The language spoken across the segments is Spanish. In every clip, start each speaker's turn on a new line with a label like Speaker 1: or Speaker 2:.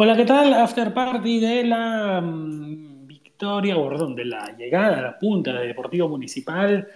Speaker 1: Hola, ¿qué tal? After party de la mm, victoria, o perdón, de la llegada a la punta de Deportivo Municipal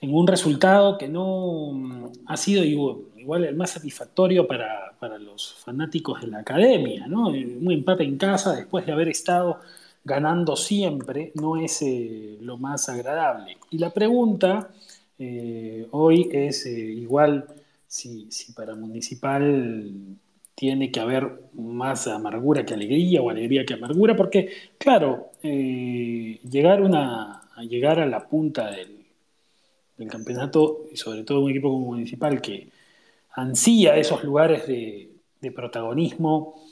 Speaker 1: en un resultado que no mm, ha sido igual, el más satisfactorio para, para los fanáticos de la academia, ¿no? Un empate en casa después de haber estado ganando siempre no es eh, lo más agradable. Y la pregunta eh, hoy es eh, igual si, si para Municipal tiene que haber más amargura que alegría o alegría que amargura, porque, claro, eh, llegar, una, a llegar a la punta del, campeonato, y sobre todo un equipo como Municipal que ansía esos lugares de, de protagonismo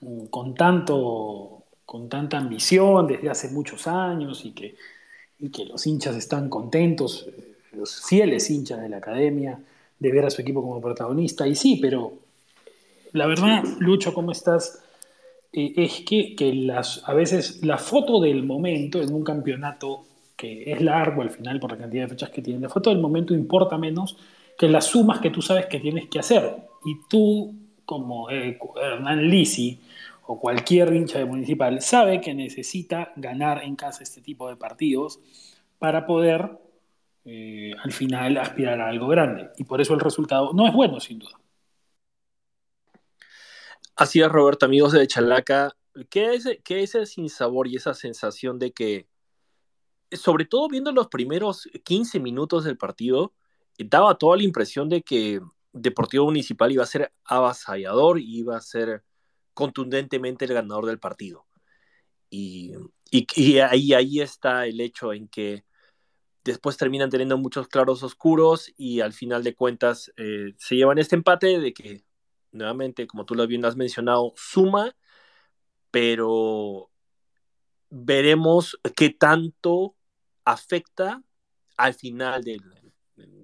Speaker 1: mm, con, tanto, con tanta ambición desde hace muchos años y que, y que los hinchas están contentos, eh, los fieles hinchas de la academia, de ver a su equipo como protagonista. Y sí, pero la verdad, Lucho, ¿cómo estás? Eh, es que, a veces la foto del momento en un campeonato que es largo al final por la cantidad de fechas que tiene, la foto del momento importa menos que las sumas que tú sabes que tienes que hacer. Y tú, como eh, Hernán Lisi o cualquier hincha de municipal, sabe que necesita ganar en casa este tipo de partidos para poder eh, al final aspirar a algo grande. Y por eso el resultado no es bueno, sin duda.
Speaker 2: Así es, Roberto, amigos de Chalaca. ¿Qué es, qué es ese sinsabor y esa sensación de que, sobre todo viendo los primeros 15 minutos del partido, daba toda la impresión de que Deportivo Municipal iba a ser avasallador y iba a ser contundentemente el ganador del partido. Y, ahí está el hecho en que después terminan teniendo muchos claros oscuros y al final de cuentas eh, se llevan este empate de que nuevamente, como tú lo has mencionado, suma, pero veremos qué tanto afecta al final del,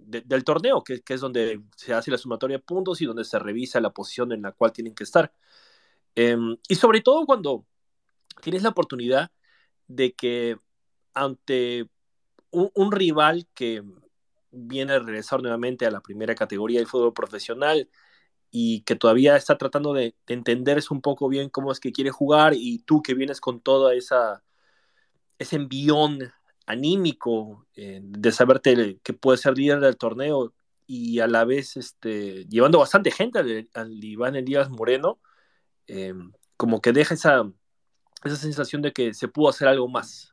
Speaker 2: del torneo, que, es donde se hace la sumatoria de puntos y donde se revisa la posición en la cual tienen que estar. Eh, y sobre todo cuando tienes la oportunidad de que ante un, un, rival que viene a regresar nuevamente a la primera categoría del fútbol profesional, y que todavía está tratando de, de, entenderse un poco bien cómo es que quiere jugar y tú que vienes con toda esa ese envión anímico eh, de saberte que puedes ser líder del torneo y a la vez este, llevando bastante gente al, al Iván Elías Moreno, eh, como que deja esa, esa sensación de que se pudo hacer algo más.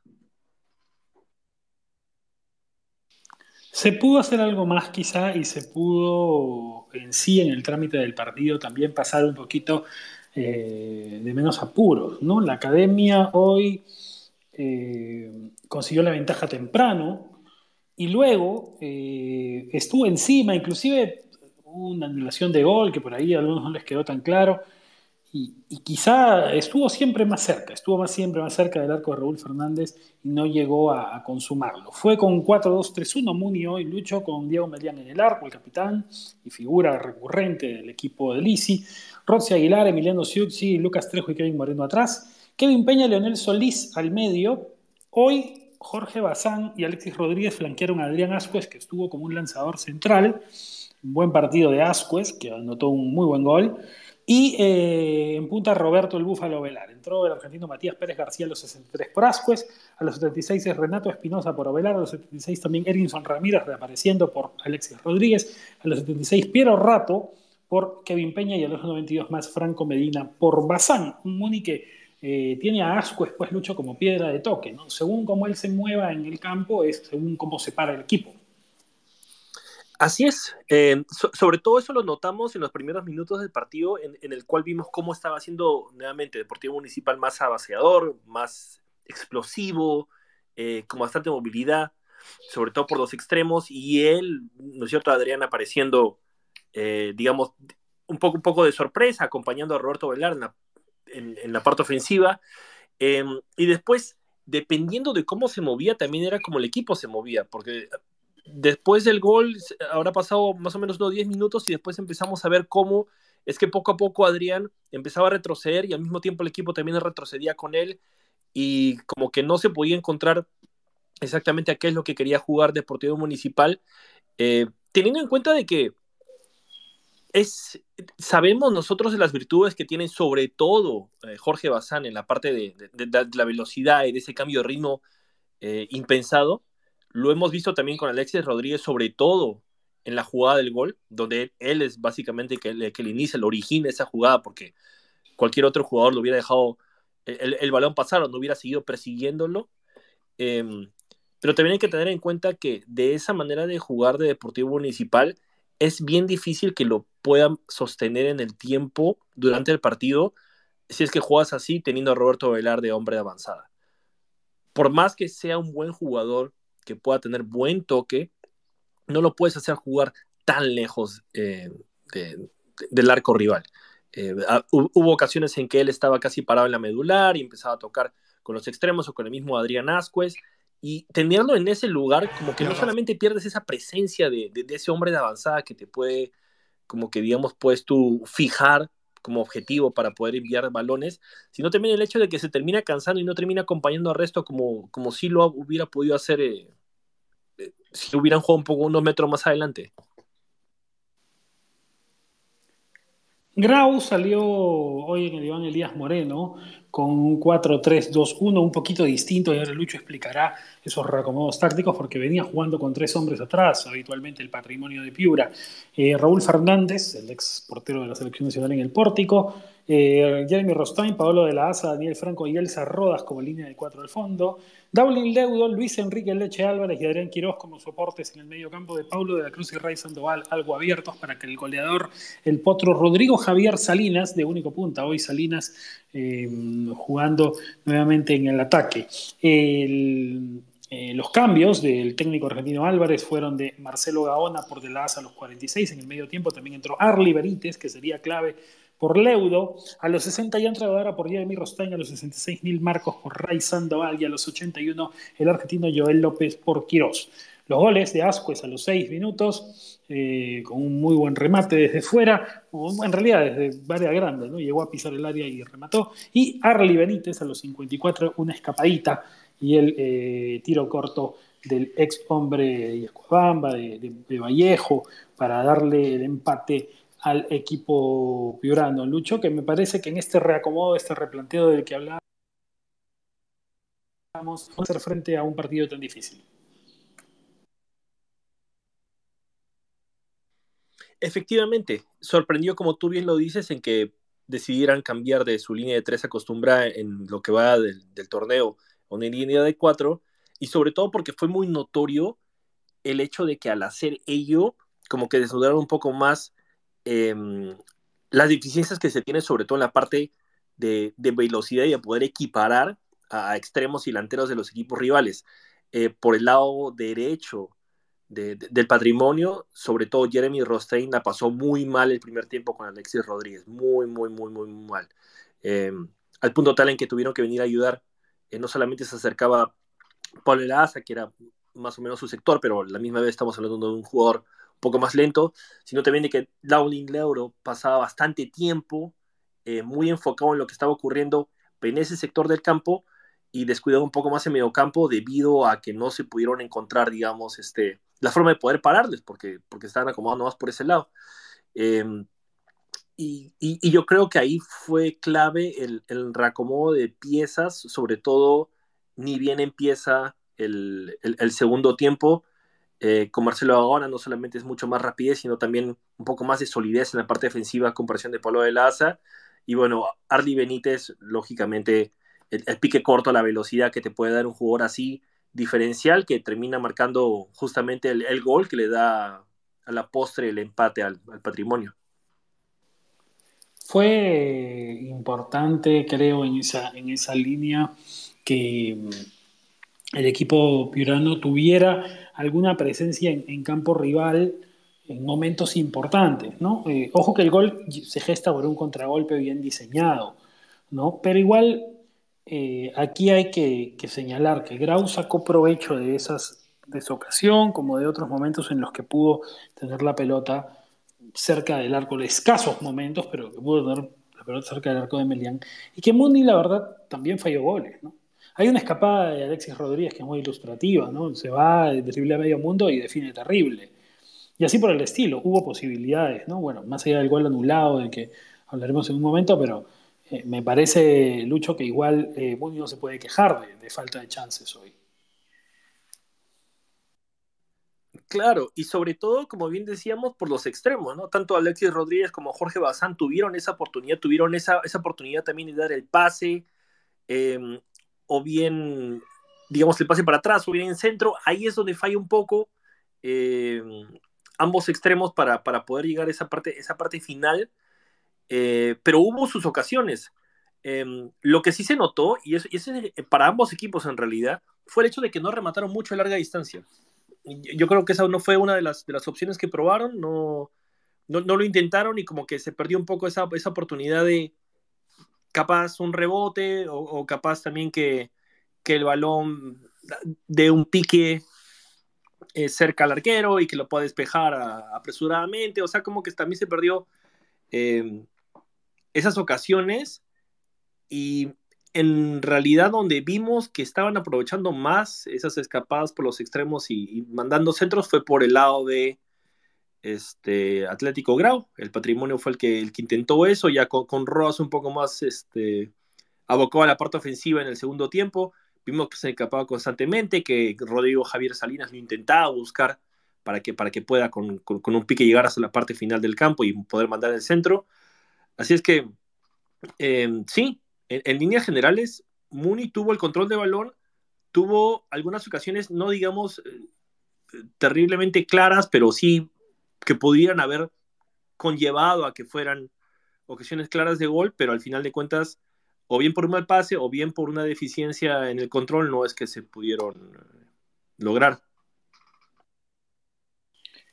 Speaker 1: Se pudo hacer algo más quizá y se pudo en sí en el trámite del partido también pasar un poquito eh, de menos apuros. ¿no? La academia hoy eh, consiguió la ventaja temprano y luego eh, estuvo encima, inclusive una anulación de gol que por ahí a algunos no les quedó tan claro y, quizá estuvo siempre más cerca, estuvo más, siempre más cerca del arco de Raúl Fernández y no llegó a, consumarlo. Fue con 4-2-3-1 Muni hoy luchó con Diego Melián en el arco, el capitán y figura recurrente del equipo de Lisi, Rossi Aguilar, Emiliano Siuxi, Lucas Trejo y Kevin Moreno atrás, Kevin Peña, Leonel Solís al medio. Hoy Jorge Bazán y Alexis Rodríguez flanquearon a Adrián Ascuez, que estuvo como un lanzador central. Un buen partido de Ascuez, que anotó un muy buen gol. Y eh, en punta Roberto el Búfalo Velar. Entró el argentino Matías Pérez García a los 63 por Ascuez, a los 76 es Renato Espinosa por Ovelar, a los 76 también Erinson Ramírez reapareciendo por Alexis Rodríguez, a los 76 Piero Rato por Kevin Peña y a los 92 más Franco Medina por Bazán. Un Muni que eh, tiene a Ascuez, pues Lucho, como piedra de toque. ¿no? Según cómo él se mueva en el campo, es según cómo se para el equipo.
Speaker 2: Así es, eh, so, sobre todo eso lo notamos en los primeros minutos del partido, en, el cual vimos cómo estaba haciendo nuevamente Deportivo Municipal más abaseador, más explosivo, eh, con bastante movilidad, sobre todo por los extremos, y él, ¿no es cierto?, Adrián apareciendo, eh, digamos, un poco, un poco de sorpresa, acompañando a Roberto Velar en la, en, en la parte ofensiva, em, y después, dependiendo de cómo se movía, también era como el equipo se movía, porque después del gol habrá pasado más o menos unos 10 minutos y después empezamos a ver cómo es que poco a poco Adrián empezaba a retroceder y al mismo tiempo el equipo también retrocedía con él y como que no se podía encontrar exactamente a qué es lo que quería jugar Deportivo Municipal, eh, teniendo en cuenta de que es, sabemos nosotros de las virtudes que tiene sobre todo eh, Jorge Bazán en la parte de, la velocidad y de ese cambio de ritmo eh, impensado. Lo hemos visto también con Alexis Rodríguez, sobre todo en la jugada del gol, donde él, es básicamente que, que le inicia, el origen de esa jugada, porque cualquier otro jugador lo hubiera dejado el, balón pasar o no hubiera seguido persiguiéndolo. Em, pero también hay que tener en cuenta que de esa manera de jugar de Deportivo Municipal, es bien difícil que lo puedan sostener en el tiempo durante el partido si es que juegas así teniendo a Roberto Velar de hombre de avanzada. Por más que sea un buen jugador, que pueda tener buen toque, no lo puedes hacer jugar tan lejos eh, del arco rival. Eh, ah, hubo ocasiones en que él estaba casi parado en la medular y empezaba a tocar con los extremos o con el mismo Adrián Ascuez y tenerlo en ese lugar, como que no solamente pierdes esa presencia de, ese hombre de avanzada que te puede, como que digamos, puedes tú fijar como objetivo para poder enviar balones, sino también el hecho de que se termina cansando y no termina acompañando al resto como, como si lo hubiera podido hacer eh, eh, si hubieran jugado un poco unos metros más adelante.
Speaker 1: Grau salió hoy en el Iván Elías Moreno con un 4-3-2-1 un poquito distinto, y ahora Lucho explicará esos reacomodos tácticos porque venía jugando con tres hombres atrás, habitualmente el patrimonio de Piura. Eh, Raúl Fernández, el ex portero de la selección nacional en el pórtico, eh, Jeremy Rostain, Pablo de la Asa, Daniel Franco y Elsa Rodas como línea de cuatro al fondo, Daulin Leudo, Luis Enrique Leche Álvarez y Adrián Quiroz como soportes en el medio campo de Paulo de la Cruz y Ray Sandoval, algo abiertos para que el goleador, el potro Rodrigo Javier Salinas, de único punta, hoy Salinas eh, jugando nuevamente en el ataque. Eh, los cambios del técnico argentino Álvarez fueron de Marcelo Gaona por de la a los 46, en el medio tiempo también entró Arli Benítez, que sería clave por Leudo, a los 60 ya entraba por Jeremy Rostain, a los 66 Mil Marcos por Ray Sandoval y a los 81 el argentino Joel López por Quirós. Los goles de Ascuez a los 6 minutos, eh, con un muy buen remate desde fuera, en realidad desde varias grandes, ¿no? llegó a pisar el área y remató. Y Arli Benítez a los 54, una escapadita y el eh, tiro corto del ex hombre de Escuabamba, de Vallejo, para darle el empate al equipo piurano. Lucho, que me parece que en este reacomodo, este replanteo del que hablábamos, vamos a hacer frente a un partido tan difícil.
Speaker 2: Efectivamente, sorprendió, como tú bien lo dices, en que decidieran cambiar de su línea de tres acostumbrada en lo que va del, torneo a una línea de cuatro, y sobre todo porque fue muy notorio el hecho de que al hacer ello, como que desnudaron un poco más Em, las deficiencias que se tienen sobre todo en la parte de, velocidad y de poder equiparar a extremos y delanteros de los equipos rivales. Eh, por el lado derecho del patrimonio, sobre todo Jeremy Rostein la pasó muy mal el primer tiempo con Alexis Rodríguez, muy, muy, muy, muy, mal. Em, al punto tal en que tuvieron que venir a ayudar, eh, no solamente se acercaba Paul Elaza, que era más o menos su sector, pero la misma vez estamos hablando de un jugador poco más lento, sino también de que Dowling Leuro pasaba bastante tiempo eh, muy enfocado en lo que estaba ocurriendo en ese sector del campo y descuidado un poco más en medio campo debido a que no se pudieron encontrar, digamos, este, la forma de poder pararles, porque, porque estaban acomodados más por ese lado. Em, y, y, yo creo que ahí fue clave el, el reacomodo de piezas, sobre todo ni bien empieza el, el, el segundo tiempo, eh, con Marcelo Agona no solamente es mucho más rapidez, sino también un poco más de solidez en la parte defensiva a comparación de Pablo de Laza. Y bueno, Arli Benítez, lógicamente, el, pique corto, la velocidad que te puede dar un jugador así diferencial que termina marcando justamente el, gol que le da a la postre el empate al, patrimonio.
Speaker 1: Fue importante, creo, en esa, en esa línea que el equipo piurano tuviera alguna presencia en, campo rival en momentos importantes, ¿no? Eh, ojo que el gol se gesta por un contragolpe bien diseñado, ¿no? Pero igual eh, aquí hay que, señalar que Grau sacó provecho de, esas, de esa ocasión, como de otros momentos en los que pudo tener la pelota cerca del arco, de escasos momentos, pero que pudo tener la pelota cerca del arco de Melián, y que Mundi, la verdad, también falló goles, ¿no? Hay una escapada de Alexis Rodríguez que es muy ilustrativa, ¿no? Se va, drible a medio mundo y define terrible. y así por el estilo. Hubo posibilidades, ¿no? Bueno, más allá del gol anulado, del que hablaremos en un momento, pero eh, me parece, Lucho, que igual eh, no se puede quejar de, falta de chances hoy.
Speaker 2: Claro, y sobre todo, como bien decíamos, por los extremos, ¿no? Tanto Alexis Rodríguez como Jorge Bazán tuvieron esa oportunidad, tuvieron esa, esa oportunidad también de dar el pase, em, o bien, digamos, el pase para atrás, o bien en centro. Ahí es donde falla un poco em, ambos extremos para, para, poder llegar a esa parte, esa parte final. Eh, pero hubo sus ocasiones. Em, lo que sí se notó, y es, para ambos equipos en realidad, fue el hecho de que no remataron mucho a larga distancia. Yo creo que esa no fue una de las, de las opciones que probaron, no, no, lo intentaron y como que se perdió un poco esa, esa oportunidad de capaz un rebote o, capaz también que, que, el balón de un pique eh, cerca al arquero y que lo pueda despejar apresuradamente, o sea, como que también se perdió em, esas ocasiones y en realidad donde vimos que estaban aprovechando más esas escapadas por los extremos y, mandando centros fue por el lado de este Atlético Grau. El patrimonio fue el que, intentó eso, ya con, con Ross un poco más este, abocó a la parte ofensiva en el segundo tiempo. Vimos que se escapaba constantemente, que Rodrigo Javier Salinas lo intentaba buscar para que, para que pueda con, con un pique llegar hasta la parte final del campo y poder mandar el centro. Así es que, em, sí, en, líneas generales, Mooney tuvo el control de balón, tuvo algunas ocasiones, no digamos eh, terriblemente claras, pero sí que podrían haber conllevado a que fueran ocasiones claras de gol, pero al final de cuentas, o bien por un mal pase, o bien por una deficiencia en el control, no es que se pudieron eh, lograr.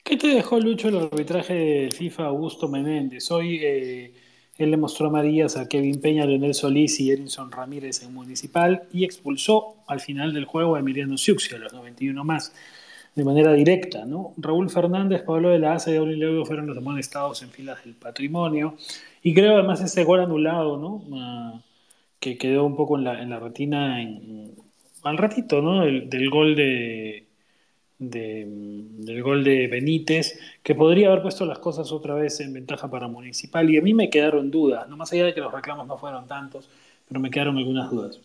Speaker 1: ¿Qué te dejó, Lucho, el arbitraje de FIFA Augusto Menéndez? Hoy eh, él le mostró amarillas a Kevin Peña, Leonel Solís y Erinson Ramírez en Municipal y expulsó al final del juego a Emiliano Siuxi a los 91 más, de manera directa. ¿no? Raúl Fernández, Pablo de la Asa y Aurelio Leudo fueron los amonestados en filas del patrimonio. Y creo además ese gol anulado, ¿no? Ah, que quedó un poco en la, en retina al ratito, ¿no? del gol de, del gol de Benítez, que podría haber puesto las cosas otra vez en ventaja para Municipal. Y a mí me quedaron dudas, no más allá de que los reclamos no fueron tantos, pero me quedaron algunas dudas.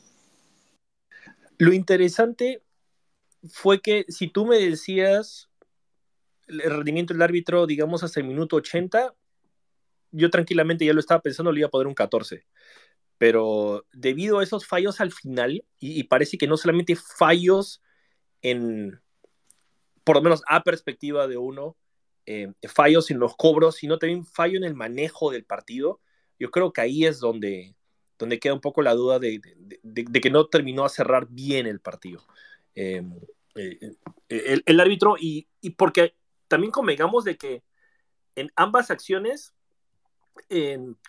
Speaker 2: Lo interesante fue que si tú me decías el rendimiento del árbitro, digamos, hasta el minuto 80, yo tranquilamente ya lo estaba pensando, le iba a poner un 14. Pero debido a esos fallos al final, y parece que no solamente fallos en, por lo menos a perspectiva de uno, eh, fallos en los cobros, sino también fallo en el manejo del partido. Yo creo que ahí es donde, donde queda un poco la duda de, que no terminó a cerrar bien el partido. Eh, eh, el, árbitro, y, porque también convengamos de que en ambas acciones,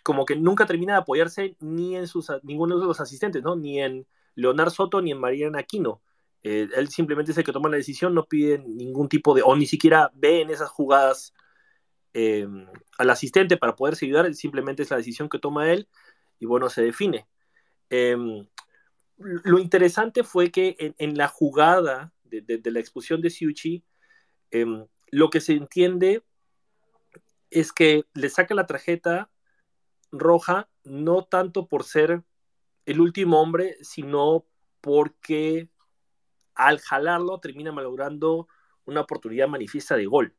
Speaker 2: como que nunca termina de apoyarse ni en sus, ninguno de los asistentes, ¿no? ni en Leonardo Soto ni en Mariana Aquino. Eh, él simplemente es el que toma la decisión, no pide ningún tipo de, o ni siquiera ve en esas jugadas em, al asistente para poderse ayudar, simplemente es la decisión que toma él y bueno, se define. Em, lo interesante fue que en, la jugada de, la expulsión de Siuchi, em, lo que se entiende es que le saca la tarjeta roja no tanto por ser el último hombre, sino porque al jalarlo termina malogrando una oportunidad manifiesta de gol.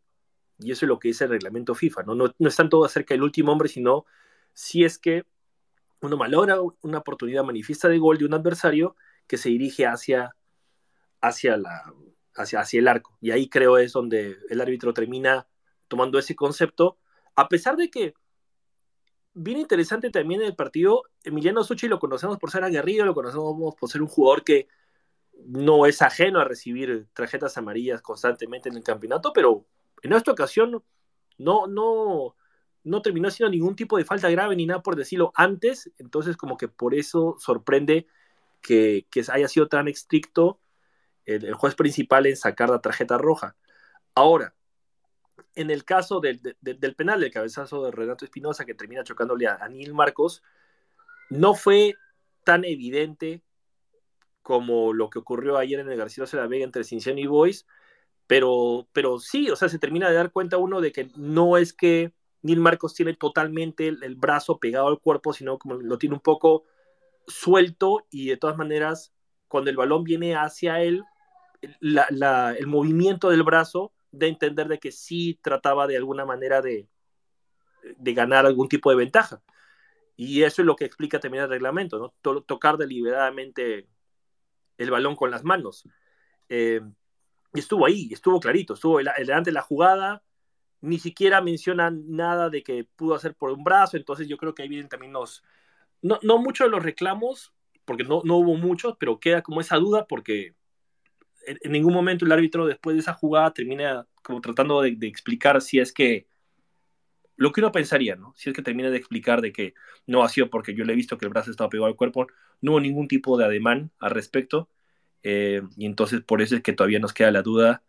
Speaker 2: Y eso es lo que dice el reglamento FIFA. No, no, no es tanto acerca del último hombre, sino si es que uno malogra una oportunidad manifiesta de gol de un adversario que se dirige hacia, hacia, la, hacia, hacia el arco. Y ahí creo es donde el árbitro termina tomando ese concepto, a pesar de que, bien interesante también en el partido, Emiliano Suchi lo conocemos por ser aguerrido, lo conocemos por ser un jugador que no es ajeno a recibir tarjetas amarillas constantemente en el campeonato, pero en esta ocasión no, no, no terminó siendo ningún tipo de falta grave ni nada por decirlo antes, entonces como que por eso sorprende que, haya sido tan estricto el, juez principal en sacar la tarjeta roja. Ahora, en el caso del, penal, del cabezazo de Renato Espinosa que termina chocándole a, Neil Marcos, no fue tan evidente como lo que ocurrió ayer en el García de la Vega entre Cinciano y Boys, Pero, pero sí, o sea, se termina de dar cuenta uno de que no es que Neil Marcos tiene totalmente el, brazo pegado al cuerpo, sino como lo tiene un poco suelto y de todas maneras, cuando el balón viene hacia él, el movimiento del brazo de entender de que sí trataba de alguna manera de, ganar algún tipo de ventaja. Y eso es lo que explica también el reglamento, ¿no? tocar deliberadamente el balón con las manos. Eh, estuvo ahí, estuvo clarito, estuvo delante de la jugada, ni siquiera menciona nada de que pudo hacer por un brazo, entonces yo creo que ahí vienen también los, no, no muchos de los reclamos, porque no, no hubo muchos, pero queda como esa duda porque en, ningún momento el árbitro después de esa jugada termina como tratando de, explicar si es que lo que uno pensaría, ¿no? Si es que termina de explicar de que no ha sido porque yo le he visto que el brazo estaba pegado al cuerpo, no hubo ningún tipo de ademán al respecto, eh, y entonces por eso es que todavía nos queda la duda,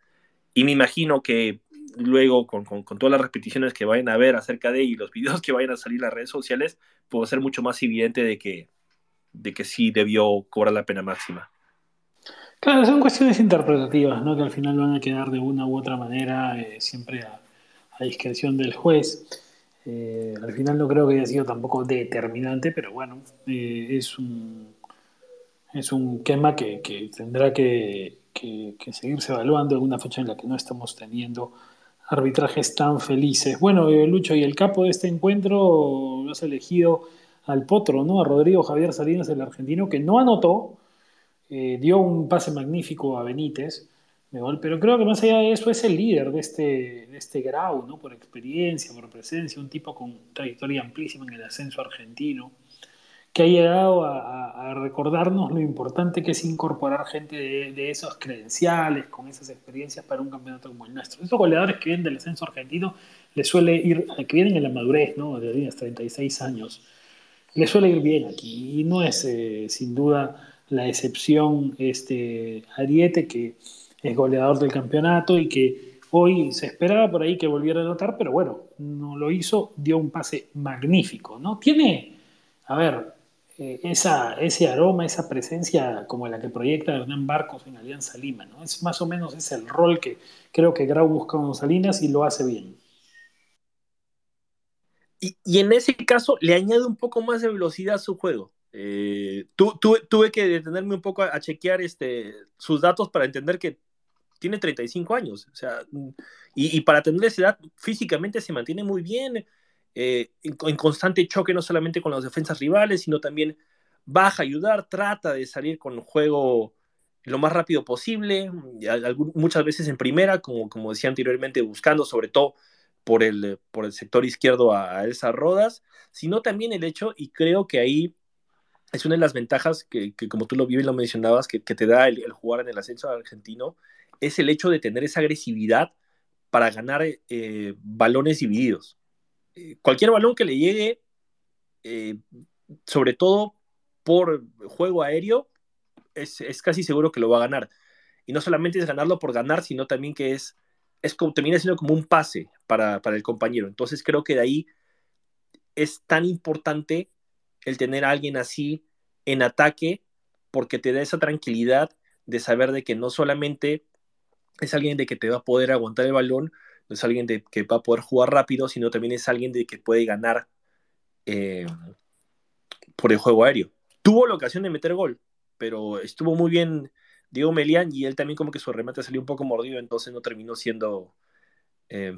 Speaker 2: y me imagino que luego con, con, todas las repeticiones que vayan a ver acerca de y los videos que vayan a salir en las redes sociales, puede ser mucho más evidente de que sí debió cobrar la pena máxima.
Speaker 1: Claro, son cuestiones interpretativas, ¿no? Que al final van a quedar de una u otra manera eh, siempre a, discreción del juez. Eh, al final no creo que haya sido tampoco determinante, pero bueno, eh, es un es un tema que, tendrá que, que, seguirse evaluando en una fecha en la que no estamos teniendo arbitrajes tan felices. Bueno, Lucho, y el capo de este encuentro lo has elegido al potro, ¿no? A Rodrigo Javier Salinas, el argentino, que no anotó, eh, dio un pase magnífico a Benítez, pero creo que más allá de eso es el líder de este, de este grau, ¿no? por experiencia, por presencia, un tipo con trayectoria amplísima en el ascenso argentino, que ha llegado a, recordarnos lo importante que es incorporar gente de, esos credenciales, con esas experiencias para un campeonato como el nuestro. Esos goleadores que vienen del ascenso argentino les suele ir, que vienen en la madurez, ¿no? de 36 años, les suele ir bien aquí y no es eh, sin duda la excepción este, Ariete, que es goleador del campeonato y que hoy se esperaba por ahí que volviera a anotar, pero bueno, no lo hizo, dio un pase magnífico, ¿no? Tiene, a ver, eh, esa, ese aroma, esa presencia como la que proyecta Hernán Barcos en Alianza Lima, ¿no? Es más o menos ese el rol que creo que Grau busca con Salinas y lo hace bien.
Speaker 2: Y, y en ese caso le añade un poco más de velocidad a su juego. Eh, tuve que detenerme un poco a, chequear este, sus datos para entender que tiene 35 años. O sea, y, para tener esa edad, físicamente se mantiene muy bien, eh, en, constante choque no solamente con las defensas rivales, sino también baja a ayudar, trata de salir con juego lo más rápido posible, muchas veces en primera, como, como decía anteriormente, buscando sobre todo por el, por el sector izquierdo a, a esas rodas, sino también el hecho, y creo que ahí es una de las ventajas que, como tú lo bien lo mencionabas, que, te da el, jugar en el ascenso argentino, es el hecho de tener esa agresividad para ganar eh, balones divididos. Eh, cualquier balón que le llegue, eh, sobre todo por juego aéreo, es, casi seguro que lo va a ganar. Y no solamente es ganarlo por ganar, sino también que es, es como, termina siendo como un pase para, para el compañero. Entonces creo que de ahí es tan importante el tener a alguien así en ataque porque te da esa tranquilidad de saber de que no solamente es alguien de que te va a poder aguantar el balón, no es alguien de que va a poder jugar rápido, sino también es alguien de que puede ganar eh, por el juego aéreo. Tuvo la ocasión de meter gol, pero estuvo muy bien Diego Melián y él también como que su remate salió un poco mordido, entonces no terminó siendo eh,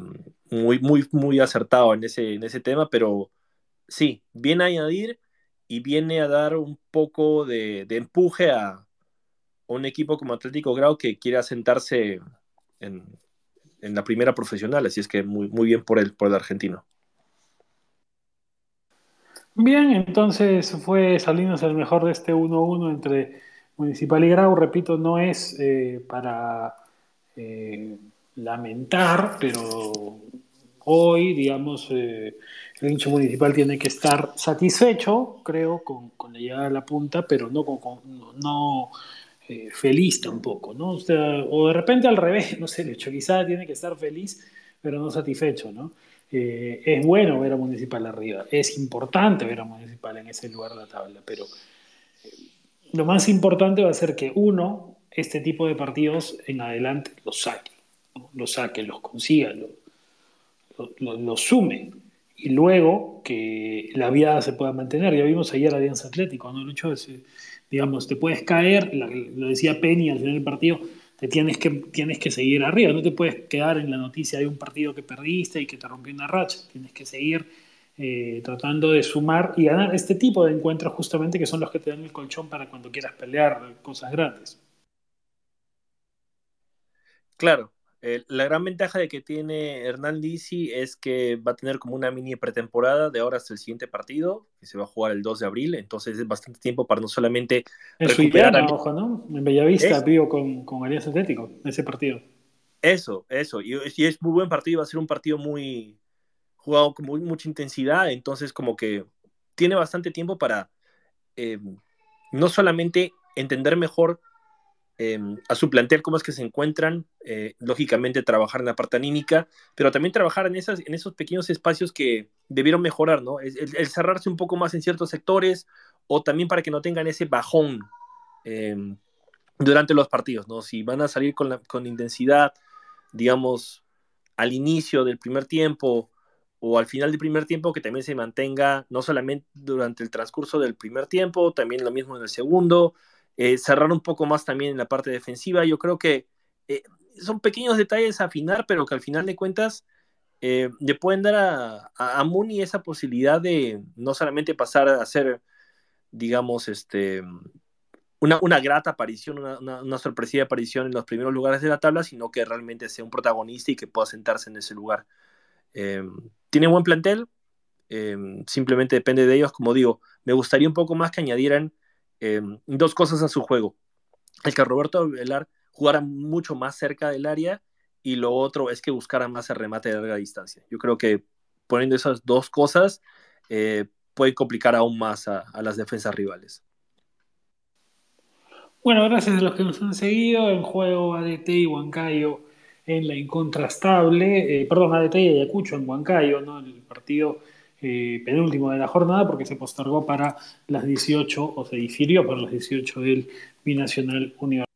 Speaker 2: muy, muy, muy acertado en ese, en ese tema, pero sí, bien añadir y viene a dar un poco de, empuje a un equipo como Atlético Grau que quiere asentarse en, la primera profesional, así es que muy, muy bien por el, por el argentino.
Speaker 1: Bien, entonces fue Salinas el mejor de este 1-1 entre Municipal y Grau. Repito, no es eh, para eh, lamentar, pero hoy, digamos, eh, el hincha municipal tiene que estar satisfecho, creo, con, la llegada a la punta, pero no, no eh, feliz tampoco, ¿no? O de repente al revés, no sé, el hecho quizá tiene que estar feliz, pero no satisfecho, ¿no? Eh, es bueno ver a Municipal arriba, es importante ver a Municipal en ese lugar de la tabla, pero lo más importante va a ser que uno, este tipo de partidos en adelante los saque los saque, los consiga, los sume. Y luego que la viada se pueda mantener. Ya vimos ayer Alianza Atlético, ¿no? Lucho, digamos, te puedes caer, lo decía Penny al final del partido, te tienes que, tienes que seguir arriba, no te puedes quedar en la noticia de un partido que perdiste y que te rompió una racha, tienes que seguir eh, tratando de sumar y ganar este tipo de encuentros justamente que son los que te dan el colchón para cuando quieras pelear cosas grandes.
Speaker 2: Claro, la gran ventaja de que tiene Hernán Lisi es que va a tener como una mini pretemporada de ahora hasta el siguiente partido, que se va a jugar el 2 de abril, entonces es bastante tiempo para no solamente
Speaker 1: en recuperar... ojo, ¿no? En Bellavista, vivo con, con Alianza Atlético, ese partido.
Speaker 2: Eso, eso, y, es muy buen partido, va a ser un partido muy jugado con muy, mucha intensidad, entonces como que tiene bastante tiempo para eh, no solamente entender mejor Em, a su plantel, cómo es que se encuentran, eh, lógicamente trabajar en la parte anímica, pero también trabajar en, esas, en esos pequeños espacios que debieron mejorar, ¿no? El, cerrarse un poco más en ciertos sectores o también para que no tengan ese bajón em, durante los partidos, ¿no? Si van a salir con, con intensidad, digamos, al inicio del primer tiempo o al final del primer tiempo, que también se mantenga no solamente durante el transcurso del primer tiempo, también lo mismo en el segundo, eh, cerrar un poco más también en la parte defensiva. Yo creo que eh, son pequeños detalles a afinar, pero que al final de cuentas eh, le pueden dar a, a, Muni esa posibilidad de no solamente pasar a ser, digamos, este, una, una grata aparición, una, una, sorpresiva aparición en los primeros lugares de la tabla, sino que realmente sea un protagonista y que pueda sentarse en ese lugar. tiene buen plantel, simplemente depende de ellos. Como digo, me gustaría un poco más que añadieran Em, dos cosas a su juego. El que Roberto Velar jugara mucho más cerca del área y lo otro es que buscara más el remate de larga distancia. Yo creo que poniendo esas dos cosas eh, puede complicar aún más a, las defensas rivales.
Speaker 1: Bueno, gracias a los que nos han seguido. En juego ADT y Huancayo en la incontrastable, eh, perdón, ADT y Ayacucho en Huancayo, ¿no? El partido eh, penúltimo de la jornada porque se postergó para las 18 o se difirió para las 18 del Binacional Universitario.